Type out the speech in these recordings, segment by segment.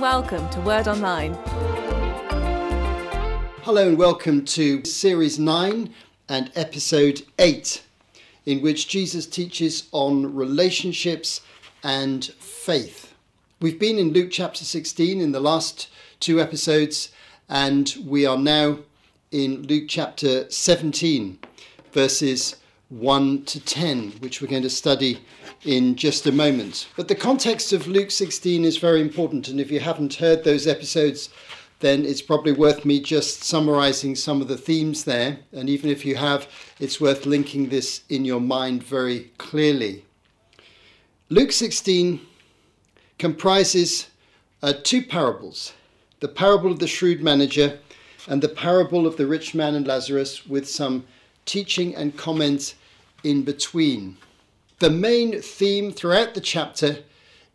welcome to Word Online. Hello and welcome to Series 9 and Episode 8, in which Jesus teaches on relationships and faith. We've been in Luke chapter 16 in the last two episodes, and we are now in Luke chapter 17, verses 1 to 10, which we're going to study in just a moment. But the context of Luke 16 is very important, and if you haven't heard those episodes, then it's probably worth me just summarizing some of the themes there. And even if you have, it's worth linking this in your mind very clearly. Luke 16 comprises uh, two parables the parable of the shrewd manager and the parable of the rich man and Lazarus, with some teaching and comment in between. The main theme throughout the chapter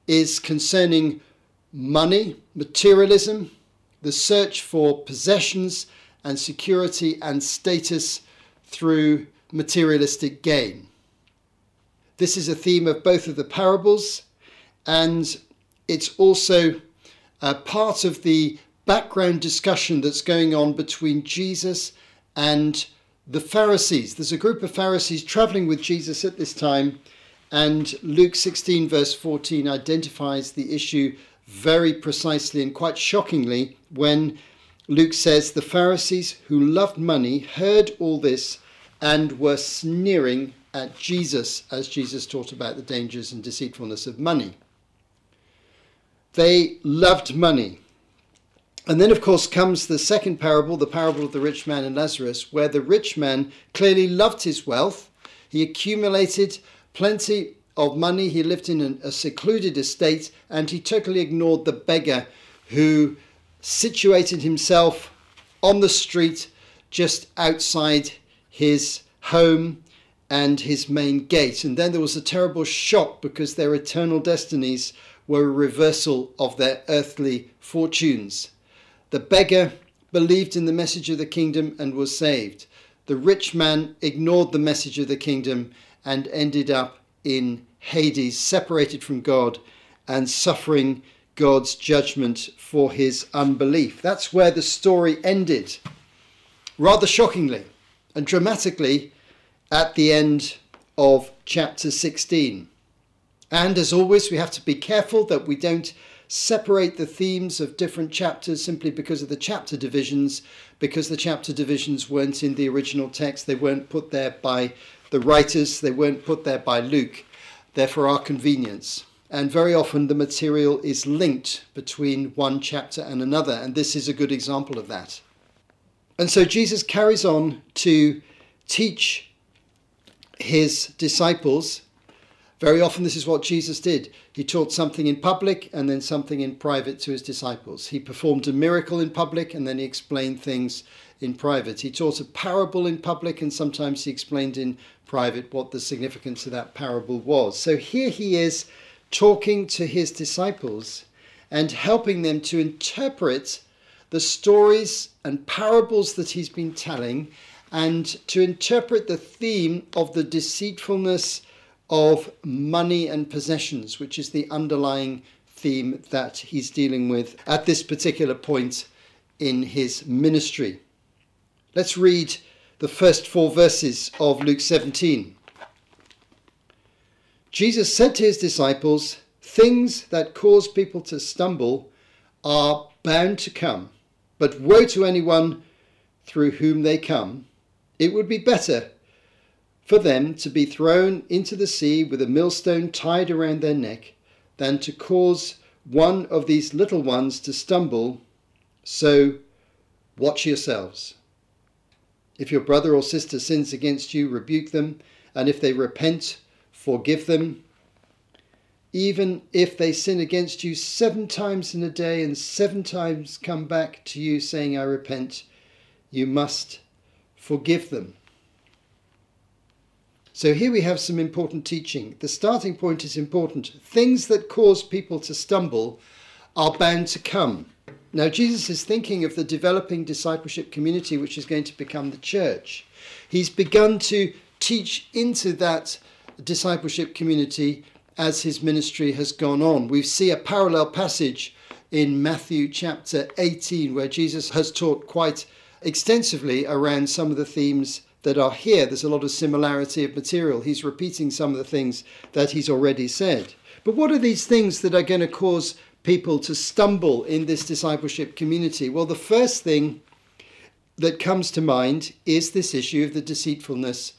is concerning money, materialism, the search for possessions and security and status through materialistic gain. This is a theme of both of the parables, and it's also a part of the background discussion that's going on between Jesus and the Pharisees. There's a group of Pharisees traveling with Jesus at this time, and Luke 16, verse 14, identifies the issue very precisely and quite shockingly when Luke says the Pharisees who loved money heard all this and were sneering at Jesus as Jesus taught about the dangers and deceitfulness of money. They loved money. And then, of course, comes the second parable, the parable of the rich man and Lazarus, where the rich man clearly loved his wealth. He accumulated plenty of money. He lived in a secluded estate and he totally ignored the beggar who situated himself on the street just outside his home and his main gate. And then there was a terrible shock because their eternal destinies were a reversal of their earthly fortunes. The beggar believed in the message of the kingdom and was saved. The rich man ignored the message of the kingdom and ended up in Hades, separated from God and suffering God's judgment for his unbelief. That's where the story ended. Rather shockingly and dramatically at the end of chapter 16. And as always, we have to be careful that we don't separate the themes of different chapters simply because of the chapter divisions, because the chapter divisions weren't in the original text, they weren't put there by the writers, they weren't put there by Luke. They're for our convenience. And very often the material is linked between one chapter and another, and this is a good example of that. And so Jesus carries on to teach his disciples. Very often, this is what Jesus did. He taught something in public and then something in private to his disciples. He performed a miracle in public and then he explained things in private. He taught a parable in public and sometimes he explained in private what the significance of that parable was. So here he is talking to his disciples and helping them to interpret the stories and parables that he's been telling and to interpret the theme of the deceitfulness of money and possessions, which is the underlying theme that he's dealing with at this particular point in his ministry. Let's read the first four verses of Luke 17. Jesus said to his disciples, Things that cause people to stumble are bound to come, but woe to anyone through whom they come. It would be better for them to be thrown into the sea with a millstone tied around their neck than to cause one of these little ones to stumble. So watch yourselves. If your brother or sister sins against you, rebuke them, and if they repent, forgive them. Even if they sin against you seven times in a day and seven times come back to you saying, I repent, you must forgive them. So here we have some important teaching. The starting point is important. Things that cause people to stumble are bound to come. Now, Jesus is thinking of the developing discipleship community, which is going to become the church. He's begun to teach into that discipleship community as his ministry has gone on. We see a parallel passage in Matthew chapter 18, where Jesus has taught quite extensively around some of the themes that are here. There's a lot of similarity of material. He's repeating some of the things that he's already said. But what are these things that are going to cause people to stumble in this discipleship community? Well, the first thing that comes to mind is this issue of the deceitfulness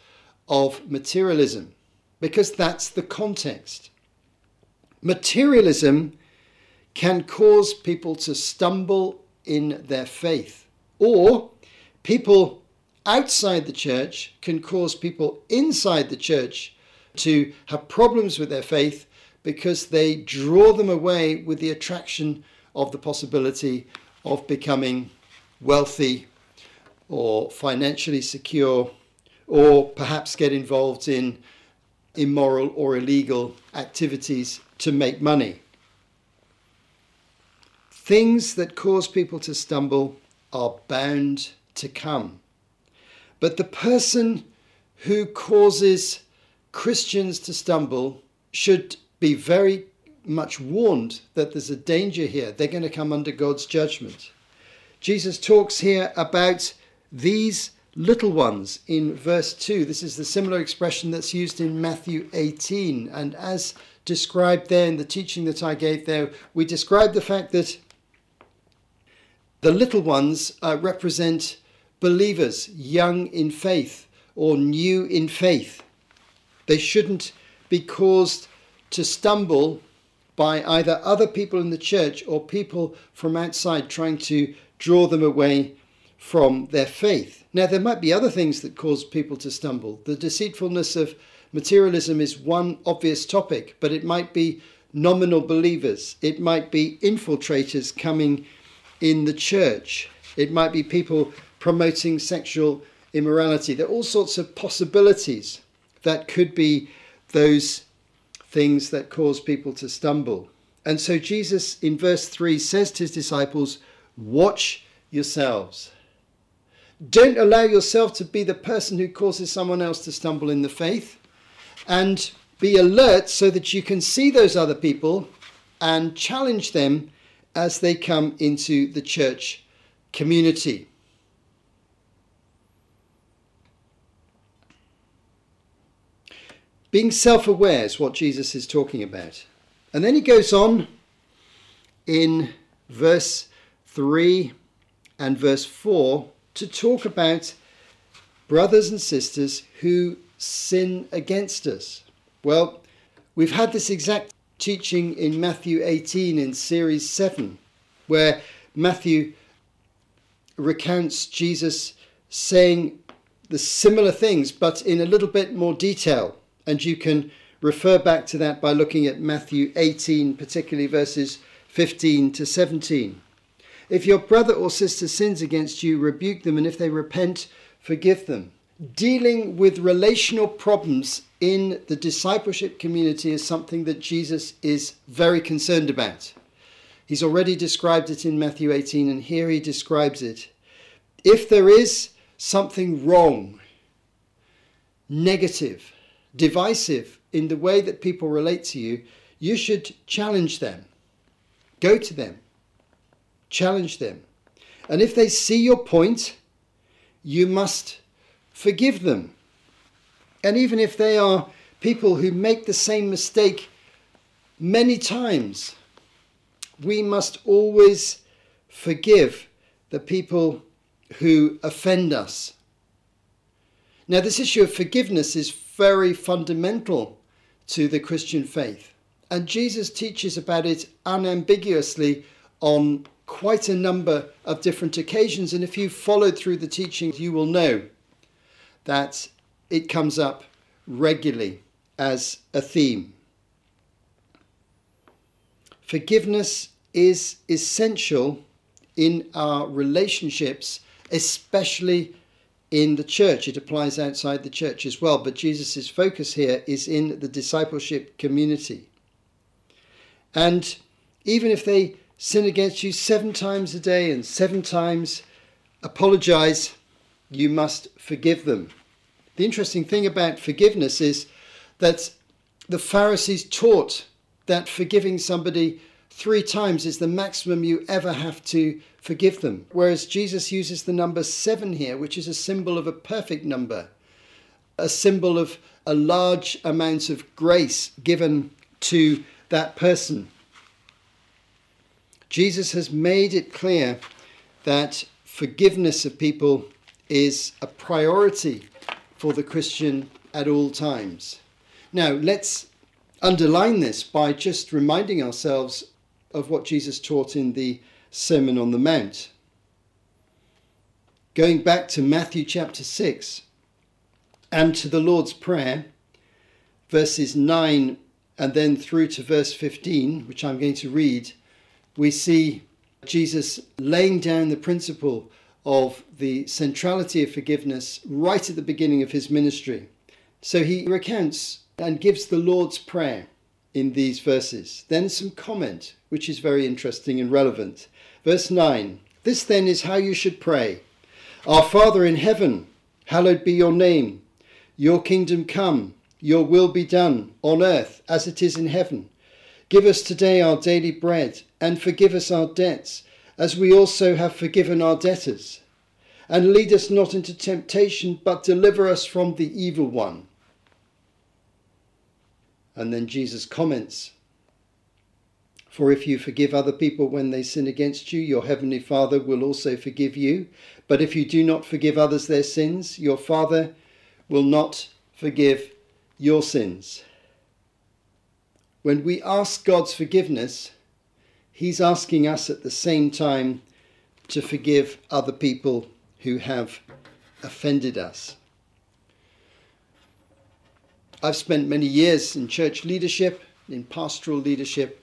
of materialism, because that's the context. Materialism can cause people to stumble in their faith, or people outside the church can cause people inside the church to have problems with their faith because they draw them away with the attraction of the possibility of becoming wealthy or financially secure or perhaps get involved in immoral or illegal activities to make money. Things that cause people to stumble are bound to come. But the person who causes Christians to stumble should be very much warned that there's a danger here. They're going to come under God's judgment. Jesus talks here about these little ones in verse 2. This is the similar expression that's used in Matthew 18. And as described there in the teaching that I gave there, we describe the fact that the little ones uh, represent believers, young in faith or new in faith. They shouldn't be caused to stumble by either other people in the church or people from outside trying to draw them away from their faith. Now, there might be other things that cause people to stumble. The deceitfulness of materialism is one obvious topic, but it might be nominal believers, it might be infiltrators coming in the church, it might be people promoting sexual immorality. There are all sorts of possibilities that could be those things that cause people to stumble. And so Jesus in verse 3 says to his disciples, Watch yourselves. Don't allow yourself to be the person who causes someone else to stumble in the faith. And be alert so that you can see those other people and challenge them as they come into the church community. Being self aware is what Jesus is talking about. And then he goes on in verse 3 and verse 4 to talk about brothers and sisters who sin against us. Well, we've had this exact teaching in Matthew 18 in series 7, where Matthew recounts Jesus saying the similar things, but in a little bit more detail. And you can refer back to that by looking at Matthew 18, particularly verses 15 to 17. If your brother or sister sins against you, rebuke them, and if they repent, forgive them. Dealing with relational problems in the discipleship community is something that Jesus is very concerned about. He's already described it in Matthew 18, and here he describes it. If there is something wrong, negative, divisive in the way that people relate to you, you should challenge them. Go to them challenge them. And if they see your point, you must forgive them. And even if they are people who make the same mistake many times, we must always forgive the people who offend us. Now, this issue of forgiveness is very fundamental to the Christian faith, and Jesus teaches about it unambiguously on quite a number of different occasions. And if you followed through the teachings, you will know that it comes up regularly as a theme. Forgiveness is essential in our relationships, especially in the church. It applies outside the church as well, but Jesus' focus here is in the discipleship community. And even if they sin against you seven times a day and seven times apologize, you must forgive them. The interesting thing about forgiveness is that the Pharisees taught that forgiving somebody three times is the maximum you ever have to forgive them. Whereas Jesus uses the number seven here, which is a symbol of a perfect number, a symbol of a large amount of grace given to that person. Jesus has made it clear that forgiveness of people is a priority for the Christian at all times. Now, let's underline this by just reminding ourselves of what Jesus taught in the Sermon on the Mount. Going back to Matthew chapter 6 and to the Lord's Prayer, verses 9 and then through to verse 15, which I'm going to read, we see Jesus laying down the principle of the centrality of forgiveness right at the beginning of his ministry. So he recounts and gives the Lord's Prayer in these verses. Then some comment, which is very interesting and relevant. Verse 9 This then is how you should pray Our Father in heaven, hallowed be your name. Your kingdom come, your will be done on earth as it is in heaven. Give us today our daily bread, and forgive us our debts, as we also have forgiven our debtors. And lead us not into temptation, but deliver us from the evil one. And then Jesus comments For if you forgive other people when they sin against you, your heavenly Father will also forgive you. But if you do not forgive others their sins, your Father will not forgive your sins. When we ask God's forgiveness, He's asking us at the same time to forgive other people who have offended us. I've spent many years in church leadership, in pastoral leadership,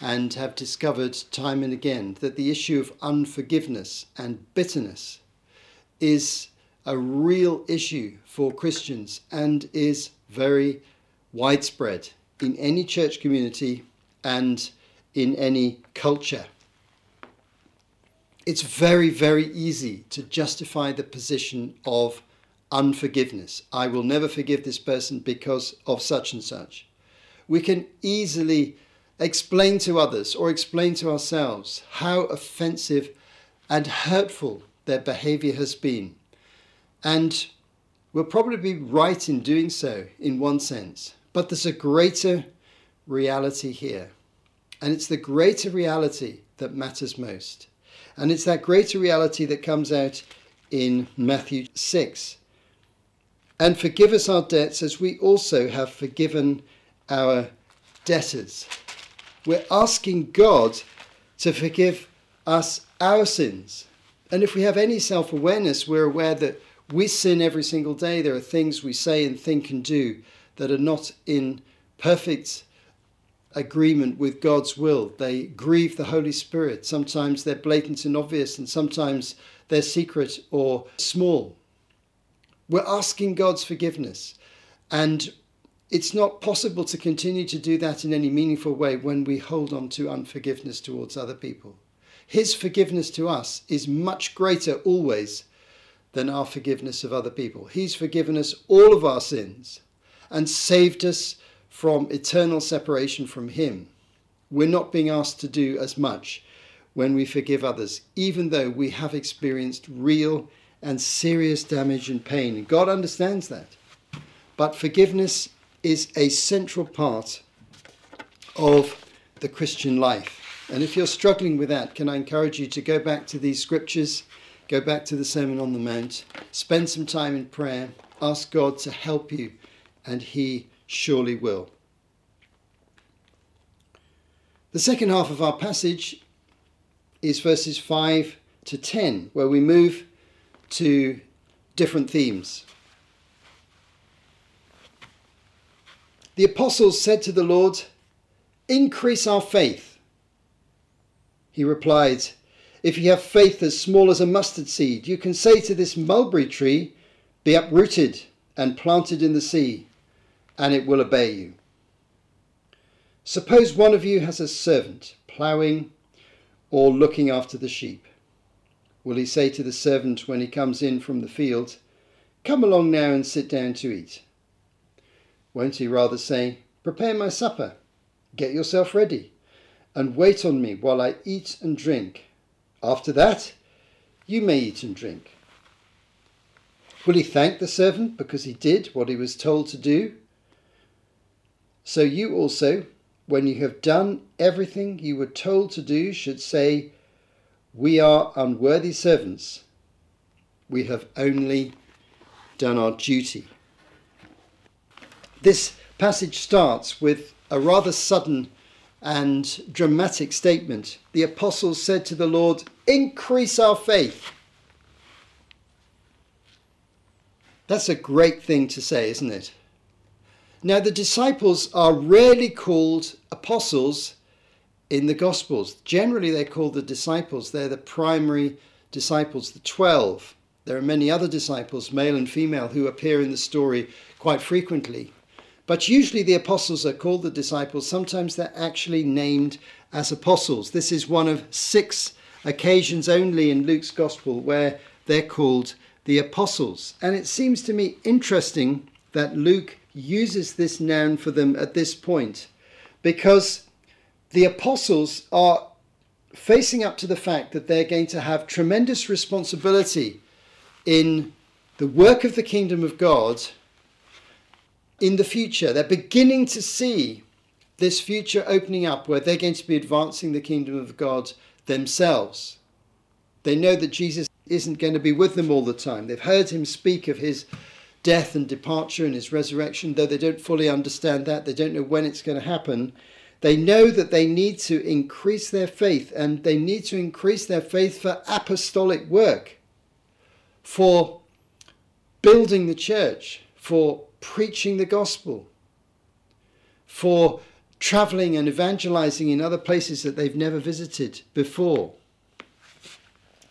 and have discovered time and again that the issue of unforgiveness and bitterness is a real issue for Christians and is very widespread in any church community and in any culture. It's very, very easy to justify the position of unforgiveness. I will never forgive this person because of such and such. We can easily explain to others or explain to ourselves how offensive and hurtful their behavior has been. And we'll probably be right in doing so in one sense. But there's a greater reality here. And it's the greater reality that matters most. And it's that greater reality that comes out in Matthew 6. And forgive us our debts as we also have forgiven our debtors. We're asking God to forgive us our sins. And if we have any self awareness, we're aware that we sin every single day. There are things we say and think and do that are not in perfect agreement with God's will. They grieve the Holy Spirit. Sometimes they're blatant and obvious, and sometimes they're secret or small. We're asking God's forgiveness. And it's not possible to continue to do that in any meaningful way when we hold on to unforgiveness towards other people. His forgiveness to us is much greater always than our forgiveness of other people. He's forgiven us all of our sins and saved us from eternal separation from Him. We're not being asked to do as much when we forgive others, even though we have experienced real and serious damage and pain. God understands that. But forgiveness is a central part of the Christian life. And if you're struggling with that, can I encourage you to go back to these scriptures, go back to the Sermon on the Mount, spend some time in prayer, ask God to help you and he surely will. The second half of our passage is verses 5 to 10, where we move to different themes. The apostles said to the Lord, Increase our faith. He replied, If you have faith as small as a mustard seed, you can say to this mulberry tree, Be uprooted and planted in the sea and it will obey you. Suppose one of you has a servant ploughing or looking after the sheep. Will he say to the servant when he comes in from the field, Come along now and sit down to eat? Won't he rather say, Prepare my supper, get yourself ready, and wait on me while I eat and drink. After that, you may eat and drink. Will he thank the servant because he did what he was told to do? So you also, when you have done everything you were told to do, should say, We are unworthy servants. We have only done our duty. This passage starts with a rather sudden and dramatic statement. The apostles said to the Lord, Increase our faith. That's a great thing to say, isn't it? Now, the disciples are rarely called apostles in the Gospels. Generally, they're called the disciples, they're the primary disciples, the 12. There are many other disciples, male and female, who appear in the story quite frequently. But usually the apostles are called the disciples. Sometimes they're actually named as apostles. This is one of six occasions only in Luke's gospel where they're called the apostles. And it seems to me interesting that Luke uses this noun for them at this point because the apostles are facing up to the fact that they're going to have tremendous responsibility in the work of the kingdom of God in the future. They're beginning to see this future opening up where they're going to be advancing the kingdom of God themselves. They know that Jesus isn't going to be with them all the time. They've heard him speak of his death and departure and his resurrection, though they don't fully understand that. They don't know when it's going to happen. They know that they need to increase their faith and they need to increase their faith for apostolic work, for building the church, for preaching the gospel, for traveling and evangelizing in other places that they've never visited before.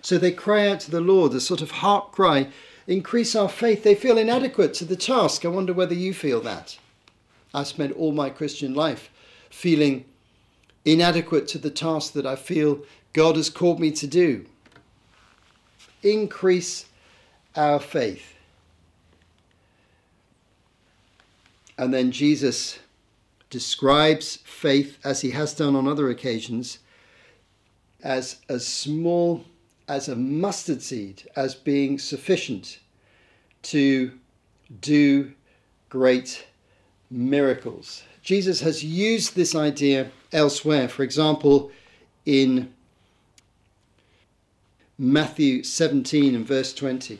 So they cry out to the Lord, a sort of heart cry, increase our faith. They feel inadequate to the task. I wonder whether you feel that. I spent all my Christian life feeling inadequate to the task that I feel God has called me to do. Increase our faith. And then Jesus describes faith, as he has done on other occasions, as as small as a mustard seed, as being sufficient to do great miracles. Jesus has used this idea elsewhere. For example, in Matthew 17 and verse 20.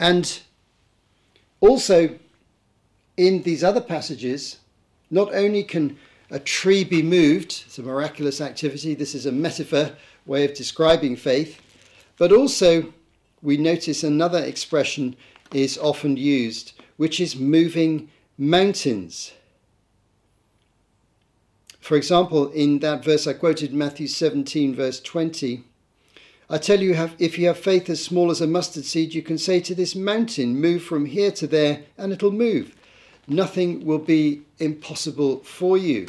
And also, in these other passages, not only can a tree be moved, it's a miraculous activity, this is a metaphor way of describing faith, but also we notice another expression is often used, which is moving mountains. For example, in that verse I quoted, Matthew 17, verse 20, I tell you, if you have faith as small as a mustard seed, you can say to this mountain, Move from here to there, and it'll move. Nothing will be impossible for you.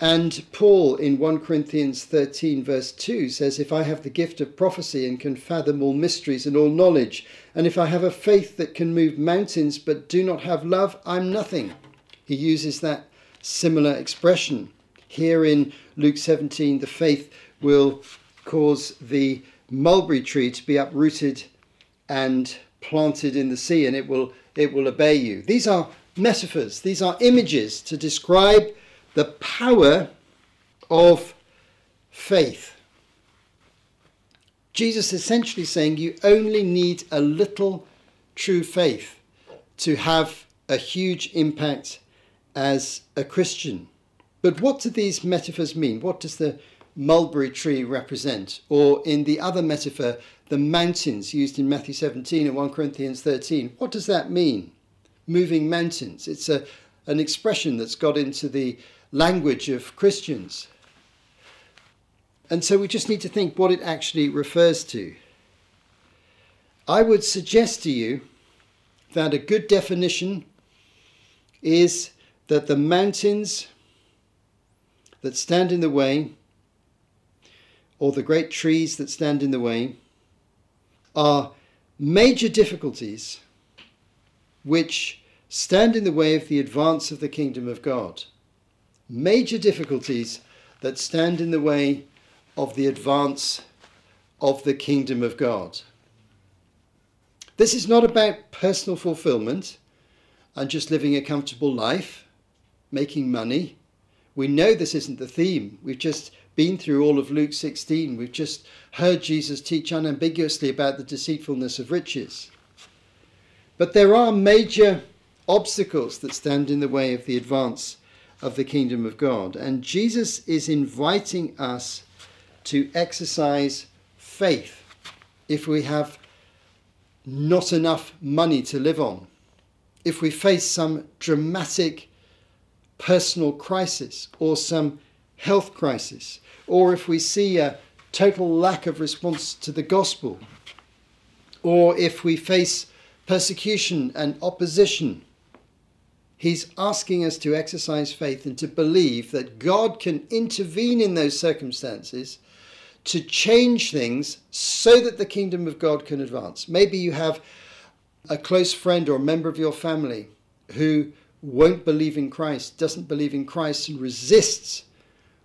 And Paul in 1 Corinthians 13, verse 2 says, If I have the gift of prophecy and can fathom all mysteries and all knowledge, and if I have a faith that can move mountains but do not have love, I'm nothing. He uses that similar expression. Here in Luke 17, the faith will cause the mulberry tree to be uprooted and planted in the sea and it will it will obey you these are metaphors these are images to describe the power of faith jesus is essentially saying you only need a little true faith to have a huge impact as a christian but what do these metaphors mean what does the mulberry tree represent? Or in the other metaphor, the mountains used in Matthew 17 and 1 Corinthians 13. What does that mean? Moving mountains. It's a, an expression that's got into the language of Christians. And so we just need to think what it actually refers to. I would suggest to you that a good definition is that the mountains that stand in the way or the great trees that stand in the way are major difficulties which stand in the way of the advance of the kingdom of God. Major difficulties that stand in the way of the advance of the kingdom of God. This is not about personal fulfillment and just living a comfortable life, making money. We know this isn't the theme. We've just been through all of Luke 16. We've just heard Jesus teach unambiguously about the deceitfulness of riches. But there are major obstacles that stand in the way of the advance of the kingdom of God. And Jesus is inviting us to exercise faith if we have not enough money to live on, if we face some dramatic personal crisis or some health crisis, or if we see a total lack of response to the gospel, or if we face persecution and opposition. He's asking us to exercise faith and to believe that God can intervene in those circumstances to change things so that the kingdom of God can advance. Maybe you have a close friend or a member of your family who won't believe in Christ, doesn't believe in Christ, and resists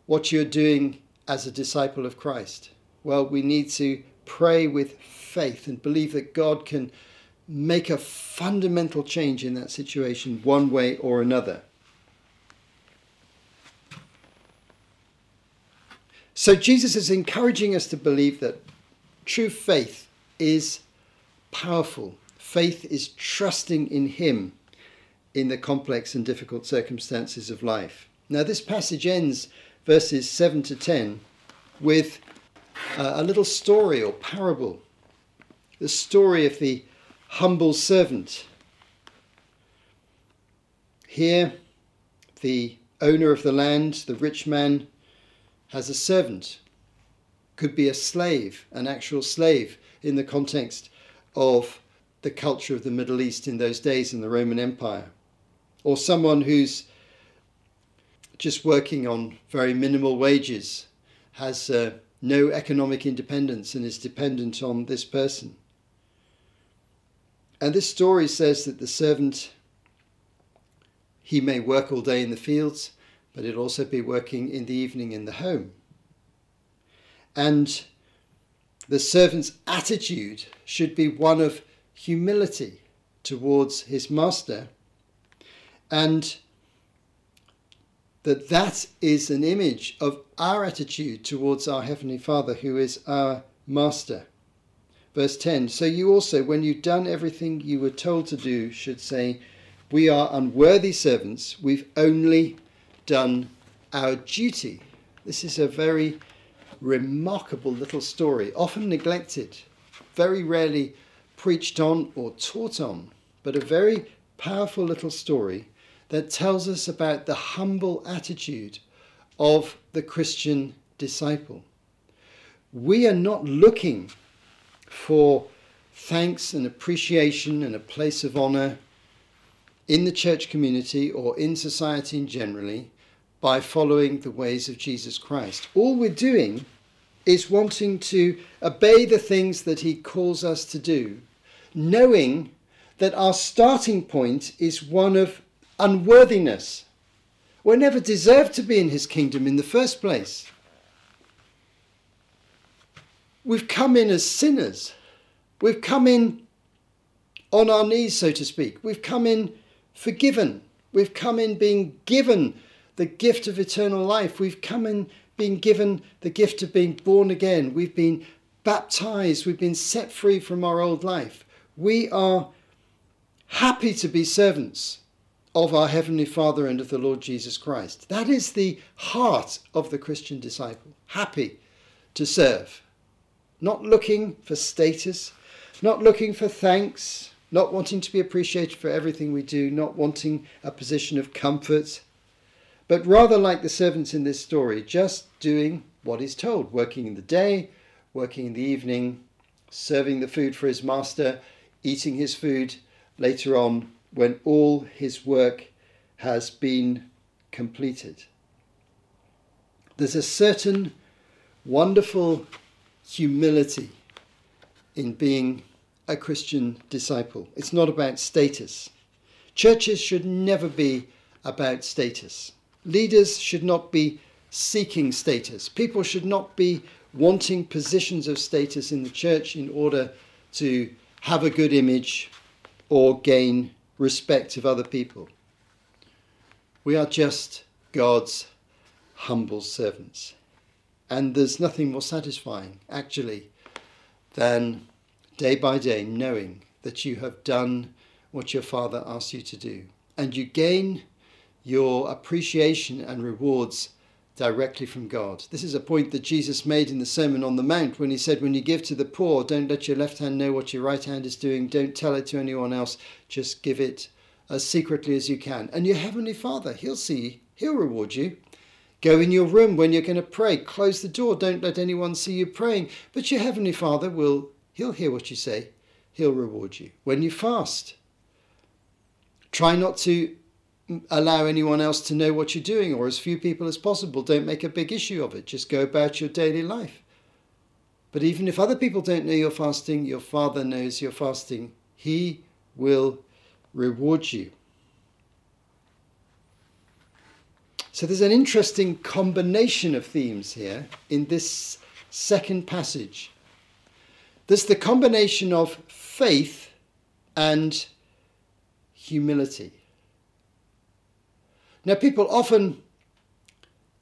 what you're doing as a disciple of Christ. Well, we need to pray with faith and believe that God can make a fundamental change in that situation one way or another. So Jesus is encouraging us to believe that true faith is powerful. Faith is trusting in Him in the complex and difficult circumstances of life. Now, this passage ends verses 7 to 10 with uh, a little story or parable. The story of the humble servant. Here, the owner of the land, the rich man, has a servant, could be a slave, an actual slave in the context of the culture of the Middle East in those days in the Roman Empire, or someone who's just working on very minimal wages, has uh, no economic independence, and is dependent on this person. And this story says that the servant, he may work all day in the fields, but he'll also be working in the evening in the home. And the servant's attitude should be one of humility towards his master, and that that is an image of our attitude towards our heavenly Father, who is our master. Verse 10 So you also, when you've done everything you were told to do, should say, We are unworthy servants, we've only done our duty. This is a very remarkable little story, often neglected, very rarely preached on or taught on, but a very powerful little story that tells us about the humble attitude of the Christian disciple. We are not looking for thanks and appreciation and a place of honour in the church community or in society in generally by following the ways of Jesus Christ. All we're doing is wanting to obey the things that he calls us to do, knowing that our starting point is one of unworthiness. We never deserved to be in his kingdom in the first place. We've come in as sinners. We've come in on our knees, so to speak. We've come in forgiven. We've come in being given the gift of eternal life. We've come in being given the gift of being born again. We've been baptized. We've been set free from our old life. We are happy to be servants of our Heavenly Father and of the Lord Jesus Christ. That is the heart of the Christian disciple. Happy to serve, not looking for status, not looking for thanks, not wanting to be appreciated for everything we do, not wanting a position of comfort, but rather like the servants in this story, just doing what is told, working in the day, working in the evening, serving the food for his master, eating his food later on when all his work has been completed. There's a certain wonderful humility in being a Christian disciple. It's not about status. Churches should never be about status. Leaders should not be seeking status. People should not be wanting positions of status in the church in order to have a good image or gain respect of other people. We are just God's humble servants. And there's nothing more satisfying, actually, than day by day knowing that you have done what your Father asks you to do. And you gain your appreciation and rewards directly from God. This is a point that Jesus made in the Sermon on the Mount when he said, When you give to the poor, don't let your left hand know what your right hand is doing. Don't tell it to anyone else. Just give it as secretly as you can. And your Heavenly Father, He'll see, He'll reward you. Go in your room when you're going to pray. Close the door. Don't let anyone see you praying. But your Heavenly Father will, He'll hear what you say. He'll reward you. When you fast, try not to allow anyone else to know what you're doing or as few people as possible. Don't make a big issue of it. Just go about your daily life. But even if other people don't know you're fasting, your Father knows you're fasting. He will reward you. So there's an interesting combination of themes here in this second passage. There's the combination of faith and humility. Now, people often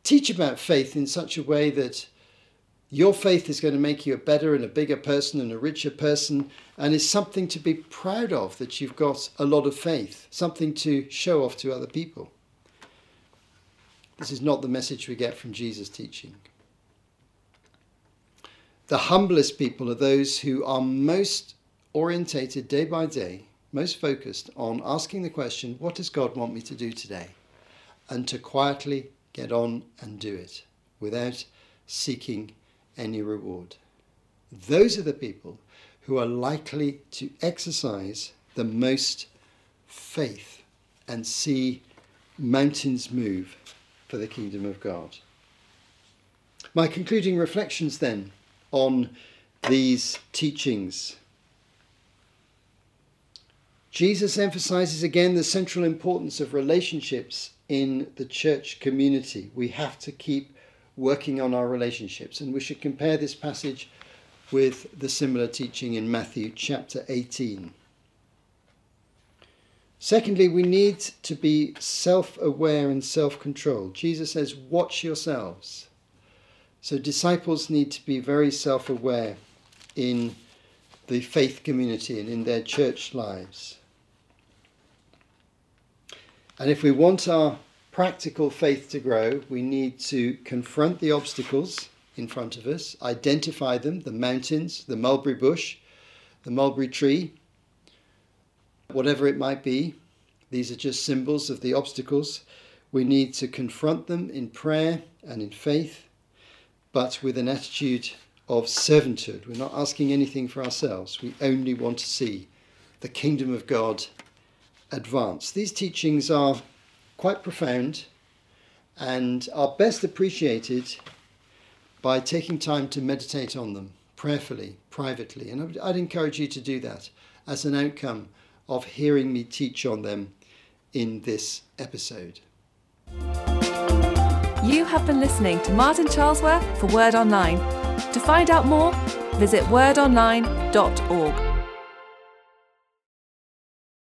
teach about faith in such a way that your faith is going to make you a better and a bigger person and a richer person, and is something to be proud of that you've got a lot of faith, something to show off to other people. This is not the message we get from Jesus' teaching. The humblest people are those who are most orientated day by day, most focused on asking the question, What does God want me to do today? and to quietly get on and do it without seeking any reward. Those are the people who are likely to exercise the most faith and see mountains move for the kingdom of God. My concluding reflections then on these teachings. Jesus emphasizes again the central importance of relationships in the church community. We have to keep working on our relationships, and we should compare this passage with the similar teaching in Matthew chapter 18. Secondly, we need to be self aware and self controlled. Jesus says, Watch yourselves. So, disciples need to be very self aware in the faith community and in their church lives. And if we want our practical faith to grow, we need to confront the obstacles in front of us, identify them the mountains, the mulberry bush, the mulberry tree, whatever it might be. These are just symbols of the obstacles. We need to confront them in prayer and in faith, but with an attitude of servanthood. We're not asking anything for ourselves, we only want to see the kingdom of God advance. These teachings are quite profound and are best appreciated by taking time to meditate on them prayerfully, privately. And I'd encourage you to do that as an outcome of hearing me teach on them in this episode. You have been listening to Martin Charlesworth for Word Online. To find out more, visit wordonline.org.